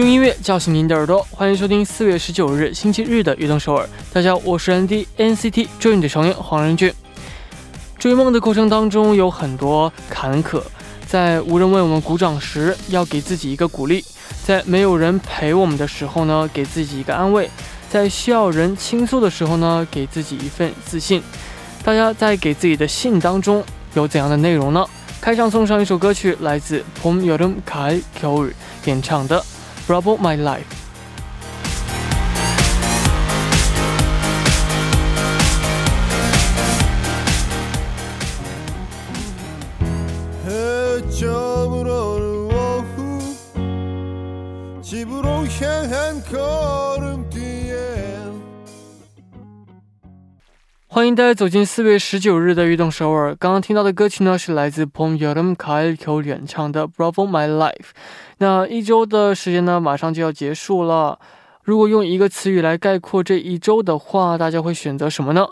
用音乐叫醒您的耳朵，欢迎收听四月十九日星期日的《悦动首尔》。大家好，我是 N D N C T 追梦的成员黄仁俊。追梦的过程当中有很多坎坷，在无人为我们鼓掌时，要给自己一个鼓励；在没有人陪我们的时候呢，给自己一个安慰；在需要人倾诉的时候呢，给自己一份自信。大家在给自己的信当中有怎样的内容呢？开场送上一首歌曲，来自 Pom Yodum Kai Kyo 演唱的。troubled my life. 집으로 향한 걸 欢迎大家走进四月十九日的运动首尔。刚刚听到的歌曲呢，是来自 Pom Yodum Kai Kyo 演唱的《Bravo My Life》。那一周的时间呢，马上就要结束了。如果用一个词语来概括这一周的话，大家会选择什么呢？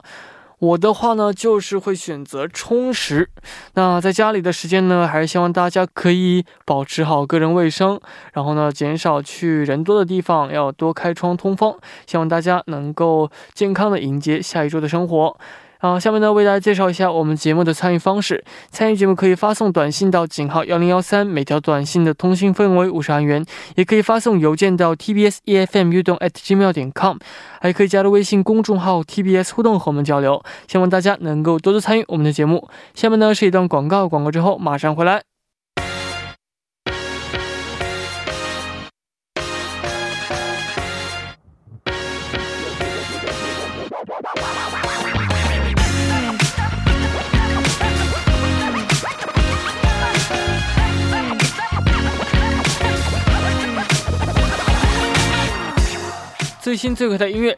我的话呢，就是会选择充实。那在家里的时间呢，还是希望大家可以保持好个人卫生，然后呢，减少去人多的地方，要多开窗通风。希望大家能够健康的迎接下一周的生活。好，下面呢为大家介绍一下我们节目的参与方式。参与节目可以发送短信到井号幺零幺三，每条短信的通信费为五十韩元；也可以发送邮件到 tbs efm 运动 at gmail 点 com，还可以加入微信公众号 tbs 互动和我们交流。希望大家能够多多参与我们的节目。下面呢是一段广告，广告之后马上回来。最新最快的音乐，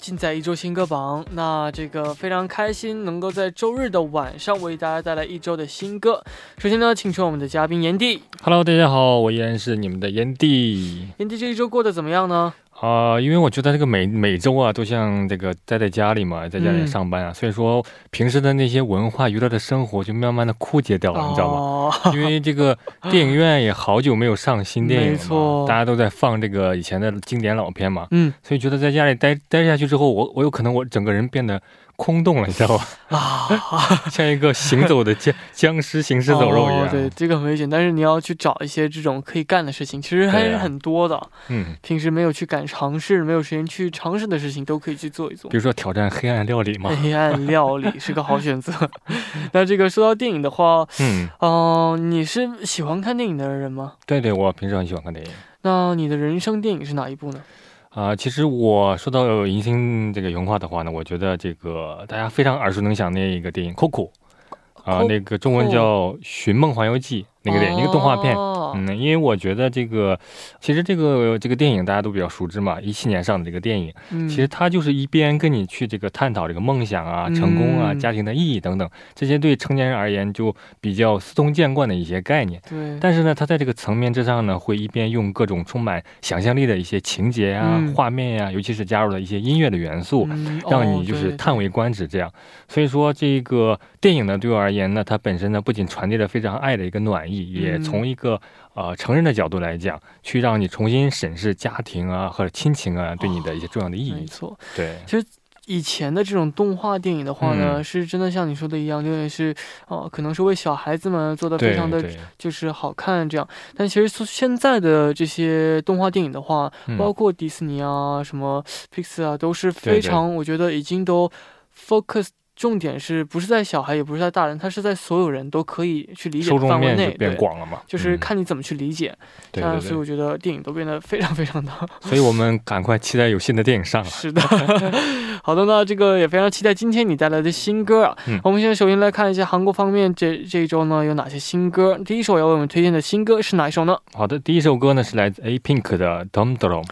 尽在一周新歌榜。那这个非常开心，能够在周日的晚上为大家带来一周的新歌。首先呢，请出我们的嘉宾炎帝。Hello，大家好，我依然是你们的炎帝。炎帝这一周过得怎么样呢？啊，因为我觉得这个每每周啊，都像这个待在家里嘛，在家里上班啊，所以说平时的那些文化娱乐的生活就慢慢的枯竭掉了，你知道吗？因为这个电影院也好久没有上新电影了，大家都在放这个以前的经典老片嘛，嗯，所以觉得在家里待待下去之后，我我有可能我整个人变得。空洞了，你知道吧？啊，像一个行走的僵僵尸行尸走肉一样。对，这个很危险。但是你要去找一些这种可以干的事情，其实还是很多的。嗯，平时没有去敢尝试、没有时间去尝试的事情，都可以去做一做。比如说挑战黑暗料理嘛。黑暗料理是个好选择。那这个说到电影的话，嗯，哦，你是喜欢看电影的人吗？对对，我平时很喜欢看电影。那你的人生电影是哪一部呢？啊，其实我说到银星这个文化的话呢，我觉得这个大家非常耳熟能详的一个电影《Coco》，啊，那个中文叫《寻梦环游记》。那个电影，一个动画片，嗯，因为我觉得这个，其实这个这个电影大家都比较熟知嘛，一七年上的这个电影，其实它就是一边跟你去这个探讨这个梦想啊、成功啊、家庭的意义等等这些对成年人而言就比较司空见惯的一些概念，对。但是呢，它在这个层面之上呢，会一边用各种充满想象力的一些情节啊、画面呀，尤其是加入了一些音乐的元素，让你就是叹为观止这样。所以说，这个电影呢，对我而言呢，它本身呢，不仅传递了非常爱的一个暖意。也从一个呃成人的角度来讲，去让你重新审视家庭啊或者亲情啊对你的一些重要的意义。没错，对。其实以前的这种动画电影的话呢，是真的像你说的一样，有点是哦，可能是为小孩子们做的非常的就是好看这样。但其实现在的这些动画电影的话，包括迪士尼啊、什么 Pixar 啊，都是非常，我觉得已经都 focus。重点是不是在小孩，也不是在大人，它是在所有人都可以去理解的范围内，变广了嘛？就是看你怎么去理解。对，所以我觉得电影都变得非常非常的。所以我们赶快期待有新的电影上了。是的，好的那，这个也非常期待今天你带来的新歌啊。嗯，我们现在首先来看一下韩国方面这这一周呢有哪些新歌。第一首要为我们推荐的新歌是哪一首呢？好的，第一首歌呢是来自 A Pink 的《Dum Dum》。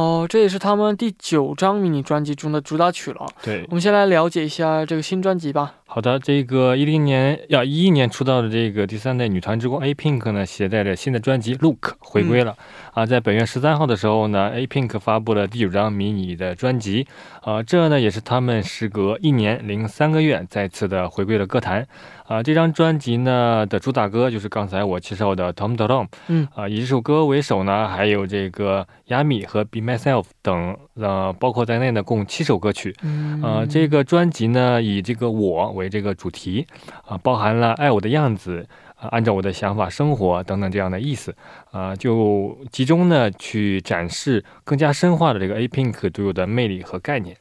哦，这也是他们第九张迷你专辑中的主打曲了。对，我们先来了解一下这个新专辑吧。好的，这个一零年要一一年出道的这个第三代女团之光 A Pink 呢，携带着新的专辑《Look》回归了。啊，在本月十三号的时候呢，A Pink 发布了第九张迷你的专辑，啊，这呢也是他们时隔一年零三个月再次的回归了歌坛。啊，这张专辑呢的主打歌就是刚才我介绍的《Tom Tom》，嗯，啊，以这首歌为首呢，还有这个《Yami》和《Be Myself》等，呃，包括在内呢，共七首歌曲。嗯，呃，这个专辑呢以这个我为这个主题，啊，包含了爱我的样子，啊，按照我的想法生活等等这样的意思，啊，就集中呢去展示更加深化的这个 A Pink 独有的魅力和概念。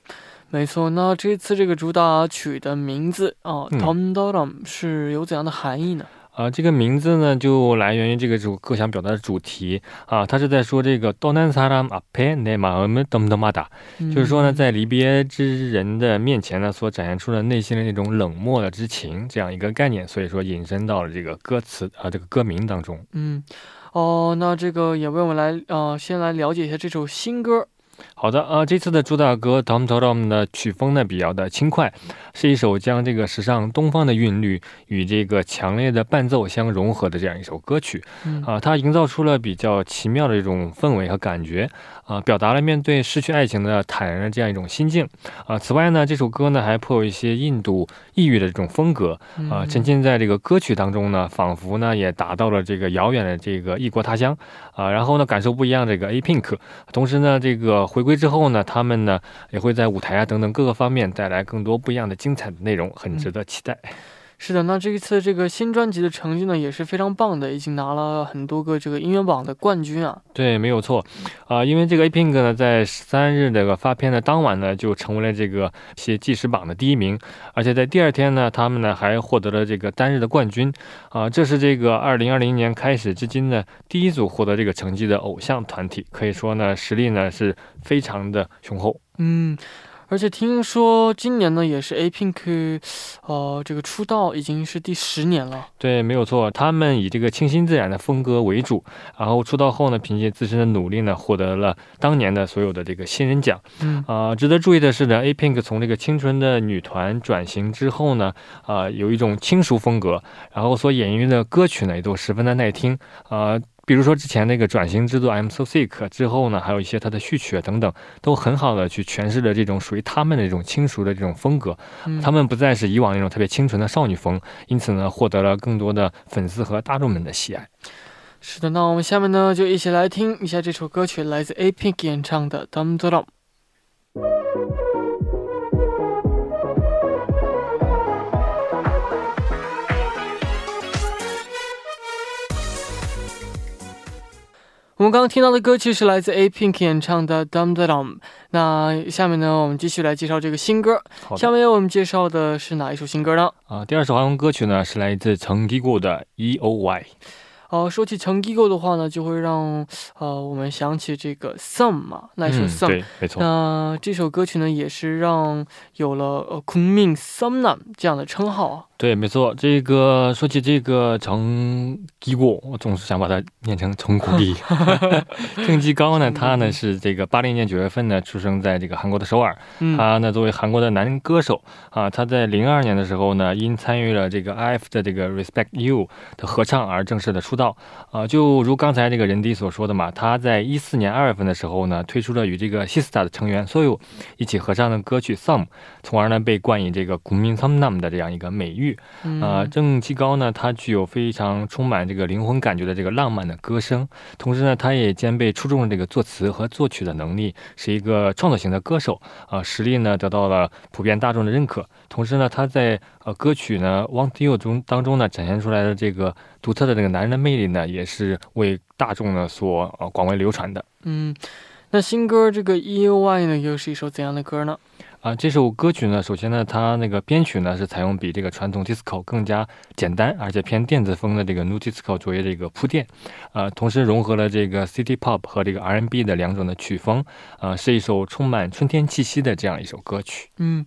没错，那这次这个主打曲的名字啊，Tom Tom 是有怎样的含义呢？啊，这个名字呢，就来源于这个主歌想表达的主题啊，他是在说这个 donan saram apen nemar 就是说呢，在离别之人的面前呢，所展现出了内心的那种冷漠的之情这样一个概念，所以说引申到了这个歌词啊，这个歌名当中。嗯，哦，那这个也为我们来啊，先来了解一下这首新歌。好的啊，这次的主打歌《Tom Tom》的曲风呢比较的轻快，是一首将这个时尚东方的韵律与这个强烈的伴奏相融合的这样一首歌曲。啊，它营造出了比较奇妙的一种氛围和感觉啊，表达了面对失去爱情的坦然的这样一种心境啊。此外呢，这首歌呢还颇有一些印度异域的这种风格啊，沉浸在这个歌曲当中呢，仿佛呢也达到了这个遥远的这个异国他乡啊。然后呢，感受不一样这个 A Pink，同时呢，这个回归。归之后呢，他们呢也会在舞台啊等等各个方面带来更多不一样的精彩的内容，很值得期待。是的，那这一次这个新专辑的成绩呢也是非常棒的，已经拿了很多个这个音乐榜的冠军啊。对，没有错，啊，因为这个 A Pink 呢在十三日这个发片的当晚呢就成为了这个些计时榜的第一名，而且在第二天呢他们呢还获得了这个单日的冠军，啊，这是这个二零二零年开始至今呢第一组获得这个成绩的偶像团体，可以说呢实力呢是非常的雄厚。嗯。而且听说今年呢，也是 A Pink，呃，这个出道已经是第十年了。对，没有错，他们以这个清新自然的风格为主，然后出道后呢，凭借自身的努力呢，获得了当年的所有的这个新人奖。嗯，啊，值得注意的是呢，A Pink 从这个青春的女团转型之后呢，啊，有一种轻熟风格，然后所演绎的歌曲呢，也都十分的耐听，啊。比如说之前那个转型之作《I'm So Sick》之后呢，还有一些他的序曲等等，都很好的去诠释了这种属于他们的这种轻熟的这种风格。他们不再是以往那种特别清纯的少女风，因此呢，获得了更多的粉丝和大众们的喜爱。是的，那我们下面呢就一起来听一下这首歌曲，来自 A Pink 演唱的《Dum Dum》。我们刚刚听到的歌曲是来自 A Pink 演唱的《Dum Dum》。那下面呢，我们继续来介绍这个新歌。下面我们介绍的是哪一首新歌呢？啊，第二首韩文歌曲呢是来自成吉过的《E O Y》。哦，说起成吉过的话呢，就会让呃我们想起这个《Some》嘛，那首《Some》。对，没错。那这首歌曲呢，也是让有了呃국민 Some 这样的称号啊。对，没错。这个说起这个成吉过，我总是想把它念成成古力。成吉高呢，他呢是这个八零年九月份呢出生在这个韩国的首尔。他呢作为韩国的男歌手啊，他在零二年的时候呢，因参与了这个 IF 的这个 Respect You 的合唱而正式的出道。啊，就如刚才这个人迪所说的嘛，他在一四年二月份的时候呢，推出了与这个 Sista 的成员 Soyu 一起合唱的歌曲 Some，从而呢被冠以这个국민 Some Nam 的这样一个美誉。啊，郑基高呢，他具有非常充满这个灵魂感觉的这个浪漫的歌声，同时呢，他也兼备出众的这个作词和作曲的能力，是一个创作型的歌手啊，实力呢得到了普遍大众的认可。同时呢，他在呃歌曲呢《Want You》中当中呢展现出来的这个独特的这个男人的魅力呢，也是为大众呢所呃广为流传的。嗯，那新歌这个《E U Y》呢，又是一首怎样的歌呢？啊，这首歌曲呢，首先呢，它那个编曲呢是采用比这个传统 disco 更加简单，而且偏电子风的这个 new disco 作为这个铺垫，啊，同时融合了这个 city pop 和这个 R&B 的两种的曲风，啊，是一首充满春天气息的这样一首歌曲。嗯，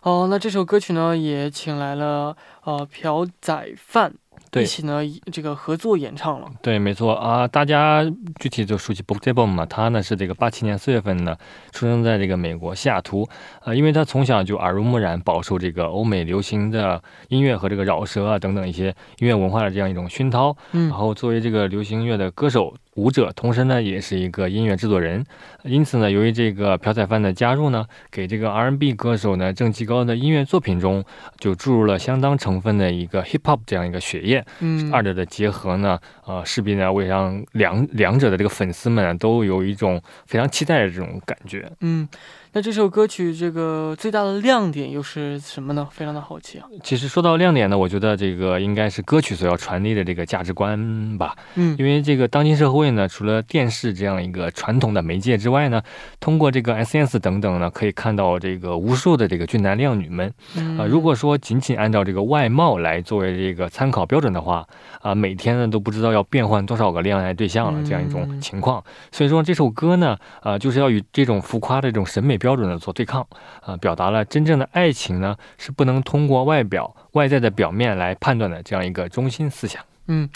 哦，那这首歌曲呢，也请来了呃朴宰范。一起呢，这个合作演唱了。对，没错啊，大家具体就熟悉 Bookable 嘛，他呢是这个八七年四月份呢出生在这个美国西雅图啊，因为他从小就耳濡目染，饱受这个欧美流行的音乐和这个饶舌啊等等一些音乐文化的这样一种熏陶。嗯，然后作为这个流行音乐的歌手。舞者，同时呢也是一个音乐制作人。因此呢，由于这个朴宰范的加入呢，给这个 R&B 歌手呢郑继高的音乐作品中就注入了相当成分的一个 hip hop 这样一个血液。嗯，二者的结合呢，呃，势必呢会让两 两者的这个粉丝们都有一种非常期待的这种感觉。嗯。那这首歌曲这个最大的亮点又是什么呢？非常的好奇啊。其实说到亮点呢，我觉得这个应该是歌曲所要传递的这个价值观吧。嗯，因为这个当今社会呢，除了电视这样一个传统的媒介之外呢，通过这个 S N S 等等呢，可以看到这个无数的这个俊男靓女们。啊，如果说仅仅按照这个外貌来作为这个参考标准的话，啊，每天呢都不知道要变换多少个恋爱对象了，这样一种情况。所以说这首歌呢，啊，就是要与这种浮夸的这种审美。标准呢做对抗啊，表达了真正的爱情呢是不能通过外表外在的表面来判断的这样一个中心思想。嗯，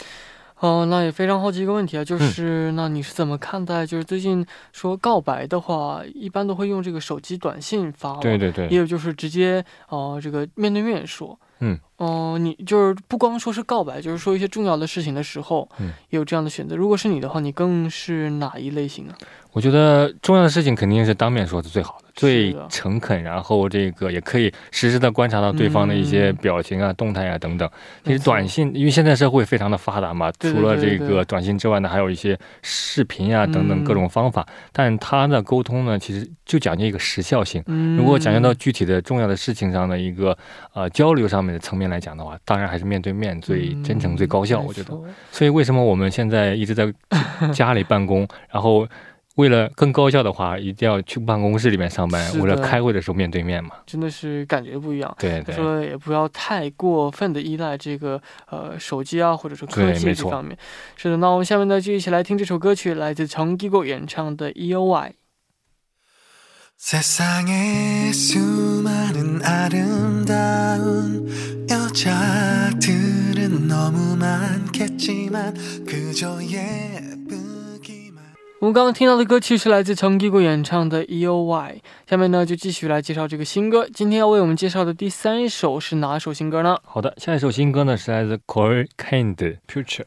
哦，那也非常好奇一个问题啊，就是那你是怎么看待？就是最近说告白的话，一般都会用这个手机短信发，对对对，也有就是直接哦这个面对面说。嗯，哦，你就是不光说是告白，就是说一些重要的事情的时候，嗯，也有这样的选择。如果是你的话，你更是哪一类型啊？我觉得重要的事情肯定是当面说是最好的。最诚恳，然后这个也可以实时的观察到对方的一些表情啊、动态啊等等。其实短信，因为现在社会非常的发达嘛，除了这个短信之外呢，还有一些视频啊等等各种方法。但它的沟通呢，其实就讲究一个时效性。如果讲究到具体的重要的事情上的一个呃交流上面的层面来讲的话，当然还是面对面最真诚、最高效。我觉得，所以为什么我们现在一直在 家里办公，然后。为了更高效的话，一定要去办公室里面上班。为了开会的时候面对面嘛，真的是感觉不一样。对，说也不要太过分的依赖这个呃手机啊，或者说科技这方面。是的，那我们下面呢就一起来听这首歌曲，来自陈基国演唱的《E O Y》。我们刚刚听到的歌曲是来自陈基国演唱的《E O Y》，下面呢就继续来介绍这个新歌。今天要为我们介绍的第三首是哪首新歌呢？好的，下一首新歌呢是来自 Core Kind Future。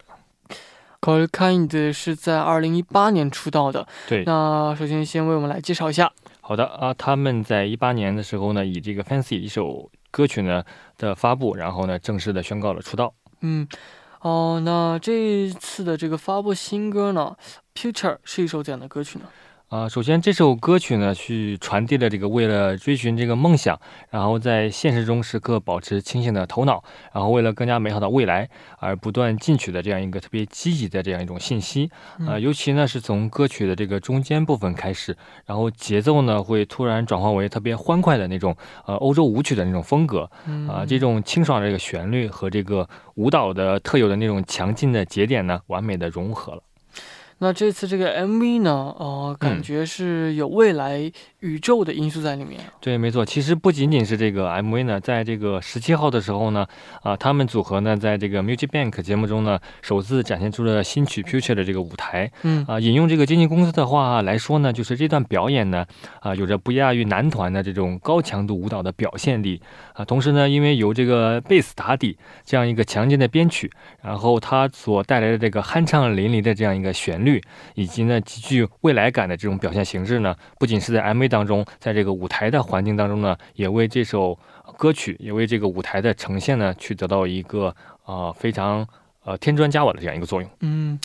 Core Kind 是在二零一八年出道的。对。那首先先为我们来介绍一下。好的啊，他们在一八年的时候呢，以这个 Fancy 一首歌曲呢的发布，然后呢正式的宣告了出道。嗯。哦，那这一次的这个发布新歌呢，《Future》是一首怎样的歌曲呢？啊，首先这首歌曲呢，去传递了这个为了追寻这个梦想，然后在现实中时刻保持清醒的头脑，然后为了更加美好的未来而不断进取的这样一个特别积极的这样一种信息。啊，尤其呢是从歌曲的这个中间部分开始，然后节奏呢会突然转换为特别欢快的那种呃欧洲舞曲的那种风格。啊，这种清爽的这个旋律和这个舞蹈的特有的那种强劲的节点呢，完美的融合了。那这次这个 MV 呢，呃，感觉是有未来宇宙的因素在里面。对，没错。其实不仅仅是这个 MV 呢，在这个十七号的时候呢，啊，他们组合呢，在这个 Music Bank 节目中呢，首次展现出了新曲 Future 的这个舞台。嗯，啊，引用这个经纪公司的话来说呢，就是这段表演呢，啊，有着不亚于男团的这种高强度舞蹈的表现力。啊，同时呢，因为由这个贝斯打底，这样一个强劲的编曲，然后它所带来的这个酣畅淋漓的这样一个旋律。以及呢极具未来感的这种表现形式呢，不仅是在 MV 当中，在这个舞台的环境当中呢，也为这首歌曲，也为这个舞台的呈现呢，去得到一个呃非常呃添砖加瓦的这样一个作用。嗯，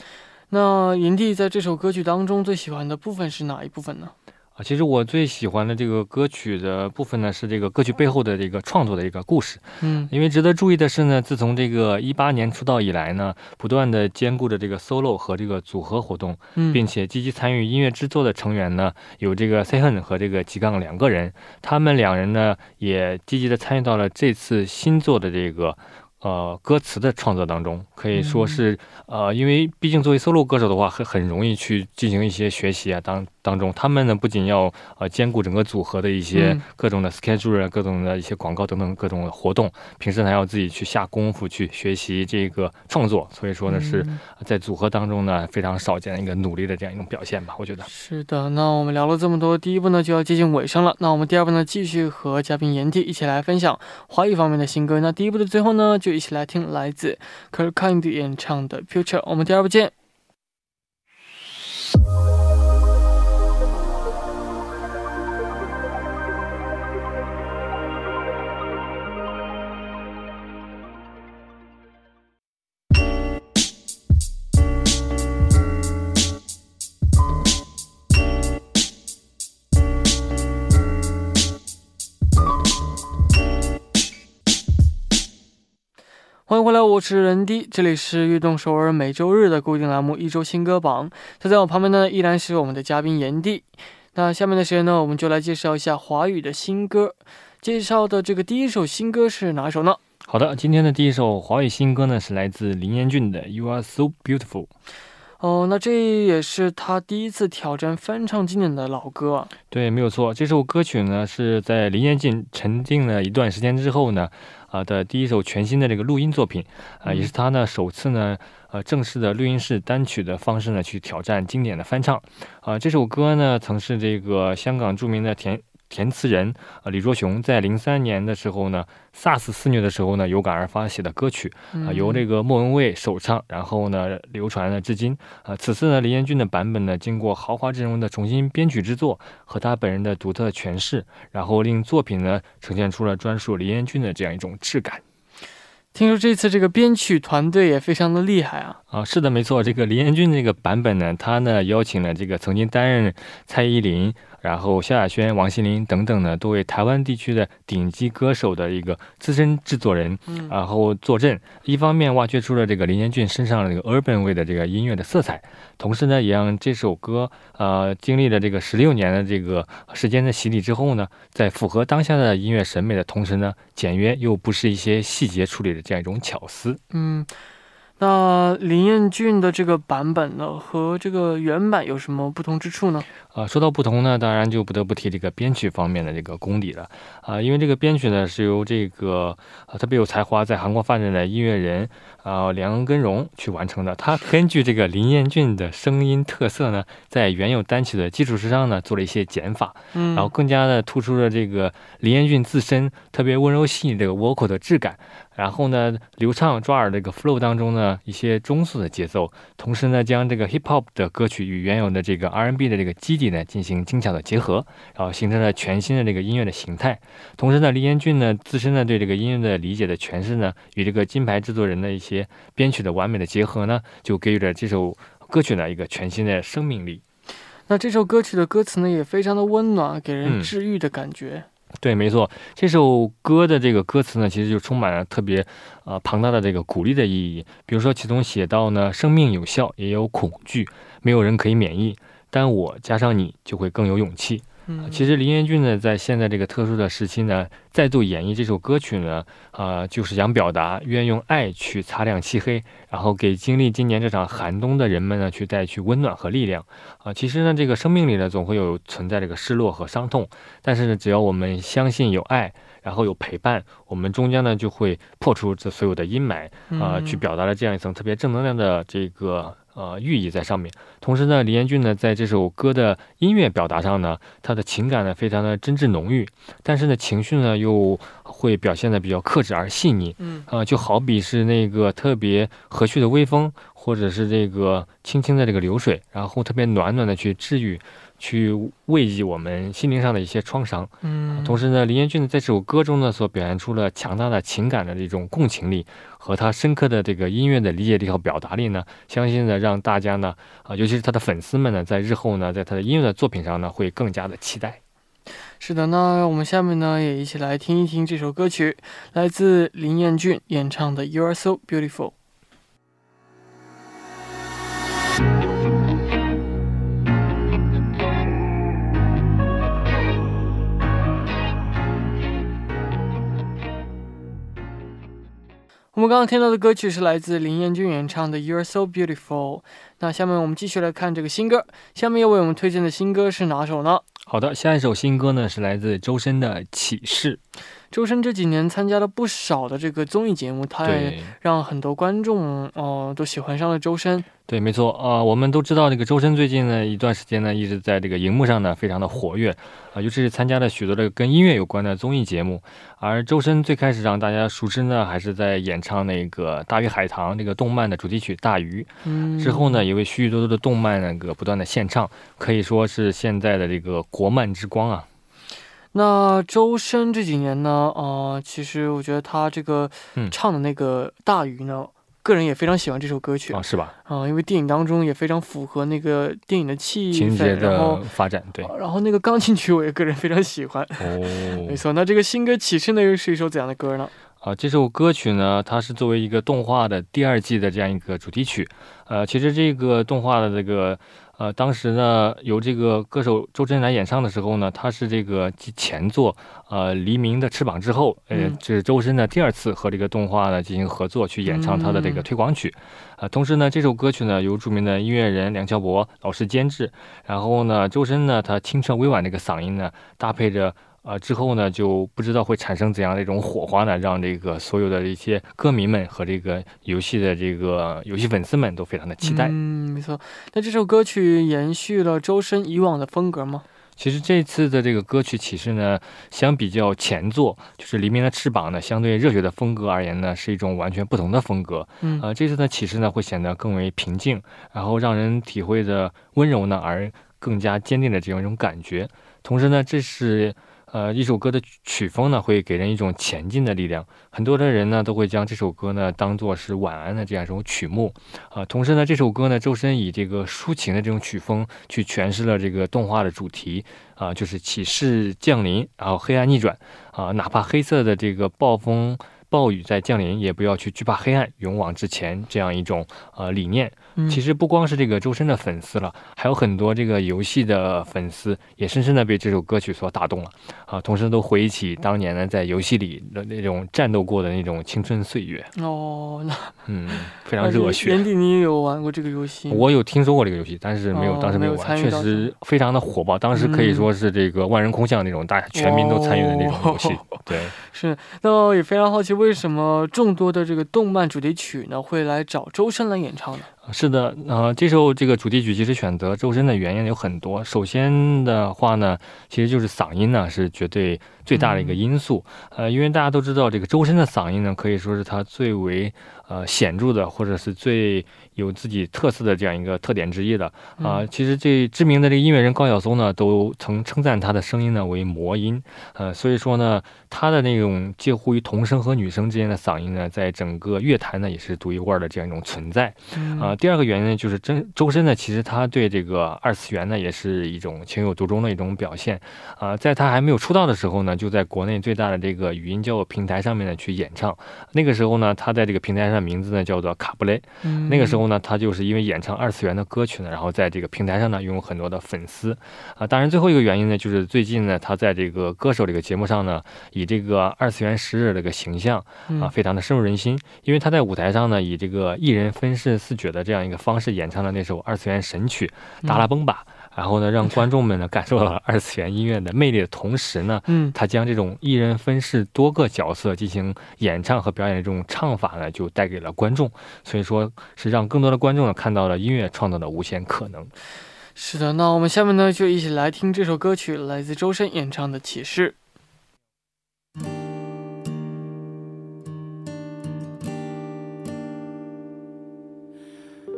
那营地在这首歌曲当中最喜欢的部分是哪一部分呢？啊，其实我最喜欢的这个歌曲的部分呢，是这个歌曲背后的这个创作的一个故事。嗯，因为值得注意的是呢，自从这个一八年出道以来呢，不断的兼顾着这个 solo 和这个组合活动，并且积极参与音乐制作的成员呢，有这个 Sehun 和这个吉冈两个人，他们两人呢，也积极的参与到了这次新作的这个。呃，歌词的创作当中，可以说是呃，因为毕竟作为 solo 歌手的话，很很容易去进行一些学习啊。当当中，他们呢不仅要呃兼顾整个组合的一些各种的 schedule 啊，各种的一些广告等等各种的活动，平时还要自己去下功夫去学习这个创作。所以说呢，是在组合当中呢非常少见的一个努力的这样一种表现吧。我觉得是的。那我们聊了这么多，第一部呢就要接近尾声了。那我们第二部呢继续和嘉宾炎帝一起来分享华语方面的新歌。那第一部的最后呢就一起来听来自 Kirk Kind 演唱的《Future》，我们第二部见。欢迎回来，我是任迪，这里是悦动首尔每周日的固定栏目一周新歌榜。坐在我旁边呢，依然是我们的嘉宾炎帝。那下面的时间呢，我们就来介绍一下华语的新歌。介绍的这个第一首新歌是哪首呢？好的，今天的第一首华语新歌呢，是来自林彦俊的《You Are So Beautiful》。哦，那这也是他第一次挑战翻唱经典的老歌。对，没有错。这首歌曲呢，是在林彦俊沉浸了一段时间之后呢，啊的第一首全新的这个录音作品，啊，也是他呢首次呢，呃，正式的录音室单曲的方式呢去挑战经典的翻唱。啊，这首歌呢，曾是这个香港著名的填。填词人啊，李卓雄在零三年的时候呢，SARS 肆虐的时候呢，有感而发写的歌曲啊，由这个莫文蔚首唱，然后呢流传了至今啊。此次呢，林彦俊的版本呢，经过豪华阵容的重新编曲制作和他本人的独特诠释，然后令作品呢呈现出了专属林彦俊的这样一种质感。听说这次这个编曲团队也非常的厉害啊！啊，是的，没错，这个林彦俊这个版本呢，他呢邀请了这个曾经担任蔡依林。然后萧亚轩、王心凌等等呢，多位台湾地区的顶级歌手的一个资深制作人，然后坐镇，一方面挖掘出了这个林彦俊身上的这个 urban 味的这个音乐的色彩，同时呢，也让这首歌呃经历了这个十六年的这个时间的洗礼之后呢，在符合当下的音乐审美的同时呢，简约又不是一些细节处理的这样一种巧思，嗯。那林彦俊的这个版本呢，和这个原版有什么不同之处呢？啊，说到不同呢，当然就不得不提这个编曲方面的这个功底了。啊，因为这个编曲呢是由这个啊特别有才华在韩国发展的音乐人啊梁根荣去完成的。他根据这个林彦俊的声音特色呢，在原有单曲的基础之上呢，做了一些减法，嗯，然后更加的突出了这个林彦俊自身特别温柔细腻这个 vocal 的质感。然后呢，流畅抓耳这个 flow 当中呢，一些中速的节奏，同时呢，将这个 hip hop 的歌曲与原有的这个 R&B 的这个基底呢进行精巧的结合，然后形成了全新的这个音乐的形态。同时呢，李彦俊呢自身呢对这个音乐的理解的诠释呢，与这个金牌制作人的一些编曲的完美的结合呢，就给予了这首歌曲呢一个全新的生命力。那这首歌曲的歌词呢，也非常的温暖，给人治愈的感觉。对，没错，这首歌的这个歌词呢，其实就充满了特别，呃，庞大的这个鼓励的意义。比如说，其中写到呢，生命有效，也有恐惧，没有人可以免疫，但我加上你，就会更有勇气。其实林彦俊呢，在现在这个特殊的时期呢，再度演绎这首歌曲呢，啊，就是想表达愿用爱去擦亮漆黑，然后给经历今年这场寒冬的人们呢，去带去温暖和力量。啊，其实呢，这个生命里呢，总会有存在这个失落和伤痛，但是呢，只要我们相信有爱，然后有陪伴，我们终将呢，就会破除这所有的阴霾，啊，去表达了这样一层特别正能量的这个。呃，寓意在上面。同时呢，李彦俊呢，在这首歌的音乐表达上呢，他的情感呢，非常的真挚浓郁，但是呢，情绪呢，又会表现的比较克制而细腻。嗯，啊，就好比是那个特别和煦的微风，或者是这个轻轻的这个流水，然后特别暖暖的去治愈。去慰藉我们心灵上的一些创伤，嗯，同时呢，林彦俊在这首歌中呢，所表现出了强大的情感的这种共情力和他深刻的这个音乐的理解力和表达力呢，相信呢，让大家呢，啊，尤其是他的粉丝们呢，在日后呢，在他的音乐的作品上呢，会更加的期待。是的，那我们下面呢，也一起来听一听这首歌曲，来自林彦俊演唱的《You Are So Beautiful》。我们刚刚听到的歌曲是来自林彦俊演唱的《You're So Beautiful》。那下面我们继续来看这个新歌。下面要为我们推荐的新歌是哪首呢？好的，下一首新歌呢是来自周深的《启示》。周深这几年参加了不少的这个综艺节目，他也让很多观众哦都喜欢上了周深。对，没错啊，我们都知道这个周深最近呢一段时间呢一直在这个荧幕上呢非常的活跃啊，尤其是参加了许多的跟音乐有关的综艺节目。而周深最开始让大家熟知呢，还是在演唱那个《大鱼海棠》这个动漫的主题曲《大鱼》，嗯，之后呢也为许许多多的动漫那个不断的献唱，可以说是现在的这个国漫之光啊。那周深这几年呢，呃，其实我觉得他这个唱的那个《大鱼》呢。个人也非常喜欢这首歌曲啊，是吧？啊，因为电影当中也非常符合那个电影的气氛，然后发展对。然后那个钢琴曲我也个人非常喜欢。哦，没错。那这个新歌《启示》呢又是一首怎样的歌呢？啊，这首歌曲呢，它是作为一个动画的第二季的这样一个主题曲。呃，其实这个动画的这个，呃，当时呢，由这个歌手周深来演唱的时候呢，他是这个继前作呃《黎明的翅膀》之后，呃，这是周深呢第二次和这个动画呢进行合作，去演唱他的这个推广曲。啊，同时呢，这首歌曲呢由著名的音乐人梁翘柏老师监制，然后呢，周深呢他清澈委婉这个嗓音呢搭配着。啊，之后呢，就不知道会产生怎样的一种火花呢？让这个所有的一些歌迷们和这个游戏的这个游戏粉丝们都非常的期待。嗯，没错。那这首歌曲延续了周深以往的风格吗？其实这次的这个歌曲启示呢，相比较前作，就是《黎明的翅膀》呢，相对热血的风格而言呢，是一种完全不同的风格。嗯，呃，这次的启示呢，会显得更为平静，然后让人体会着温柔呢，而更加坚定的这样一种感觉。同时呢，这是。呃，一首歌的曲风呢，会给人一种前进的力量。很多的人呢，都会将这首歌呢当做是晚安的这样一种曲目。啊，同时呢，这首歌呢，周深以这个抒情的这种曲风去诠释了这个动画的主题。啊，就是启示降临，然后黑暗逆转。啊，哪怕黑色的这个暴风。暴雨在降临，也不要去惧怕黑暗，勇往直前，这样一种呃理念。其实不光是这个周深的粉丝了，还有很多这个游戏的粉丝也深深的被这首歌曲所打动了啊！同时都回忆起当年呢在游戏里的那种战斗过的那种青春岁月。哦，那嗯，非常热血。年底你也有玩过这个游戏？我有听说过这个游戏，但是没有，当时没有玩。确实非常的火爆，当时可以说是这个万人空巷那种，大家全民都参与的那种游戏。对，是。那也非常好奇。为什么众多的这个动漫主题曲呢会来找周深来演唱呢？是的，呃，这时候这个主题曲其实选择周深的原因有很多。首先的话呢，其实就是嗓音呢是绝对最大的一个因素。呃，因为大家都知道，这个周深的嗓音呢可以说是他最为呃显著的，或者是最。有自己特色的这样一个特点之一的。啊，其实这知名的这个音乐人高晓松呢，都曾称赞他的声音呢为魔音，呃，所以说呢，他的那种介乎于童声和女声之间的嗓音呢，在整个乐坛呢也是独一无二的这样一种存在。啊。第二个原因呢，就是真周深呢，其实他对这个二次元呢也是一种情有独钟的一种表现。啊，在他还没有出道的时候呢，就在国内最大的这个语音交友平台上面呢去演唱，那个时候呢，他在这个平台上名字呢叫做卡布雷，那个时候。那他就是因为演唱二次元的歌曲呢，然后在这个平台上呢拥有很多的粉丝啊。当然，最后一个原因呢，就是最近呢，他在这个歌手这个节目上呢，以这个二次元时日这个形象啊，非常的深入人心。因为他在舞台上呢，以这个一人分饰四角的这样一个方式演唱了那首二次元神曲《达拉崩吧》。然后呢，让观众们呢感受到了二次元音乐的魅力的同时呢，嗯，他将这种一人分饰多个角色进行演唱和表演的这种唱法呢，就带给了观众，所以说是让更多的观众呢看到了音乐创造的无限可能。是的，那我们下面呢就一起来听这首歌曲，来自周深演唱的《启示》。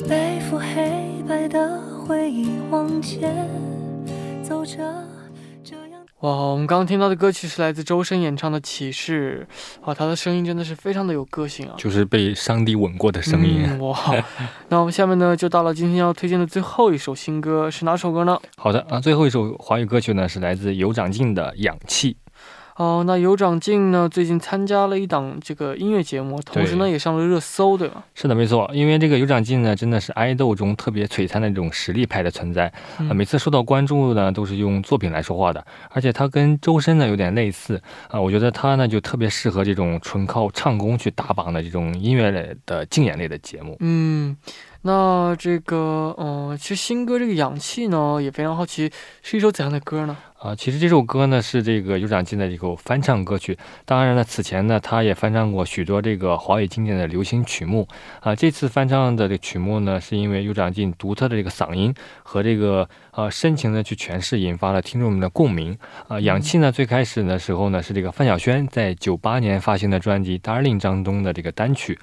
背负黑白的。回忆往前走着，哇，我们刚刚听到的歌曲是来自周深演唱的《启示》，哇，他的声音真的是非常的有个性啊，就是被上帝吻过的声音。哇，那我们下面呢就到了今天要推荐的最后一首新歌，是哪首歌呢？好的啊，最后一首华语歌曲呢是来自尤长靖的《氧气》。哦，那有长进呢？最近参加了一档这个音乐节目，同时呢也上了热搜，对吧？是的，没错。因为这个有长进呢，真的是爱豆中特别璀璨的这种实力派的存在啊！每次受到关注呢，都是用作品来说话的。而且他跟周深呢有点类似啊，我觉得他呢就特别适合这种纯靠唱功去打榜的这种音乐类的竞演类的节目。嗯。那这个，嗯，其实新歌这个氧气呢，也非常好奇，是一首怎样的歌呢？啊，其实这首歌呢是这个有长靖的一首翻唱歌曲。当然了，此前呢他也翻唱过许多这个华语经典的流行曲目。啊，这次翻唱的这曲目呢，是因为有长靖独特的这个嗓音和这个呃深情的去诠释，引发了听众们的共鸣。啊，氧气呢最开始的时候呢是这个范晓萱在九八年发行的专辑《Darling》当中的这个单曲。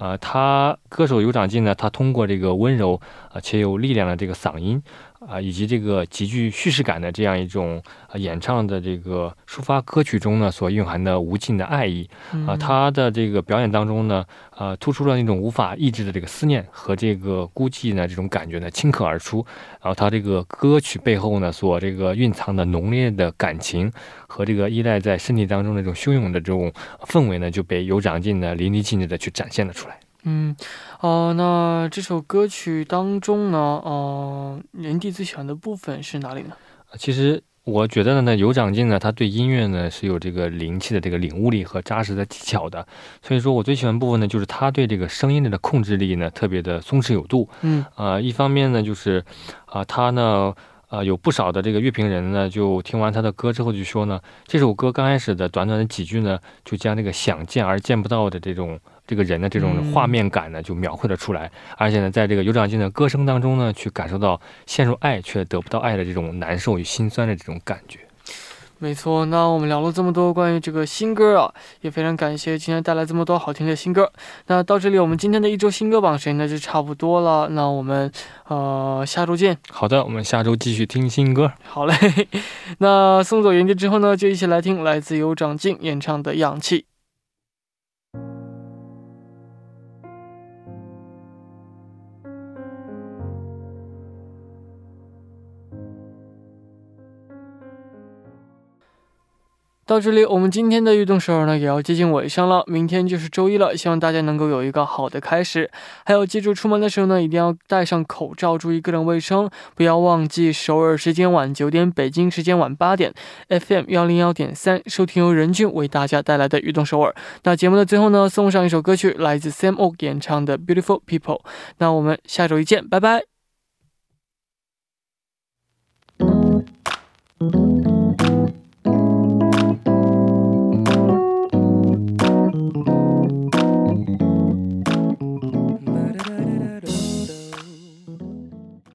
啊，他歌手有长进呢，他通过这个温柔啊且有力量的这个嗓音啊，以及这个极具叙事感的这样一种演唱的这个抒发歌曲中呢，所蕴含的无尽的爱意啊，他的这个表演当中呢，呃，突出了那种无法抑制的这个思念和这个孤寂呢，这种感觉呢，顷刻而出。然后他这个歌曲背后呢，所这个蕴藏的浓烈的感情和这个依赖在身体当中那种汹涌的这种氛围呢，就被有长进的淋漓尽致的去展现了出来。嗯，哦，那这首歌曲当中呢，哦，人弟最喜欢的部分是哪里呢？其实我觉得呢，有长进呢，他对音乐呢是有这个灵气的这个领悟力和扎实的技巧的。所以说我最喜欢部分呢，就是他对这个声音的控制力呢特别的松弛有度。嗯，啊，一方面呢，就是啊，他呢，啊，有不少的这个乐评人呢，就听完他的歌之后就说呢，这首歌刚开始的短短的几句呢，就将这个想见而见不到的这种。这个人的这种画面感呢，就描绘了出来，而且呢，在这个尤长靖的歌声当中呢，去感受到陷入爱却得不到爱的这种难受与心酸的这种感觉。没错，那我们聊了这么多关于这个新歌啊，也非常感谢今天带来这么多好听的新歌。那到这里，我们今天的一周新歌榜时间呢就差不多了。那我们呃下周见。好的，我们下周继续听新歌。好嘞，那送走园地之后呢，就一起来听来自尤长靖演唱的《氧气》。到这里，我们今天的运动首尔呢也要接近尾声了。明天就是周一了，希望大家能够有一个好的开始。还有，记住出门的时候呢，一定要戴上口罩，注意个人卫生。不要忘记首尔时间晚九点，北京时间晚八点，FM 幺零幺点三，收听由任俊为大家带来的运动首尔。那节目的最后呢，送上一首歌曲，来自 Sam O 演唱的《Beautiful People》。那我们下周一见，拜拜。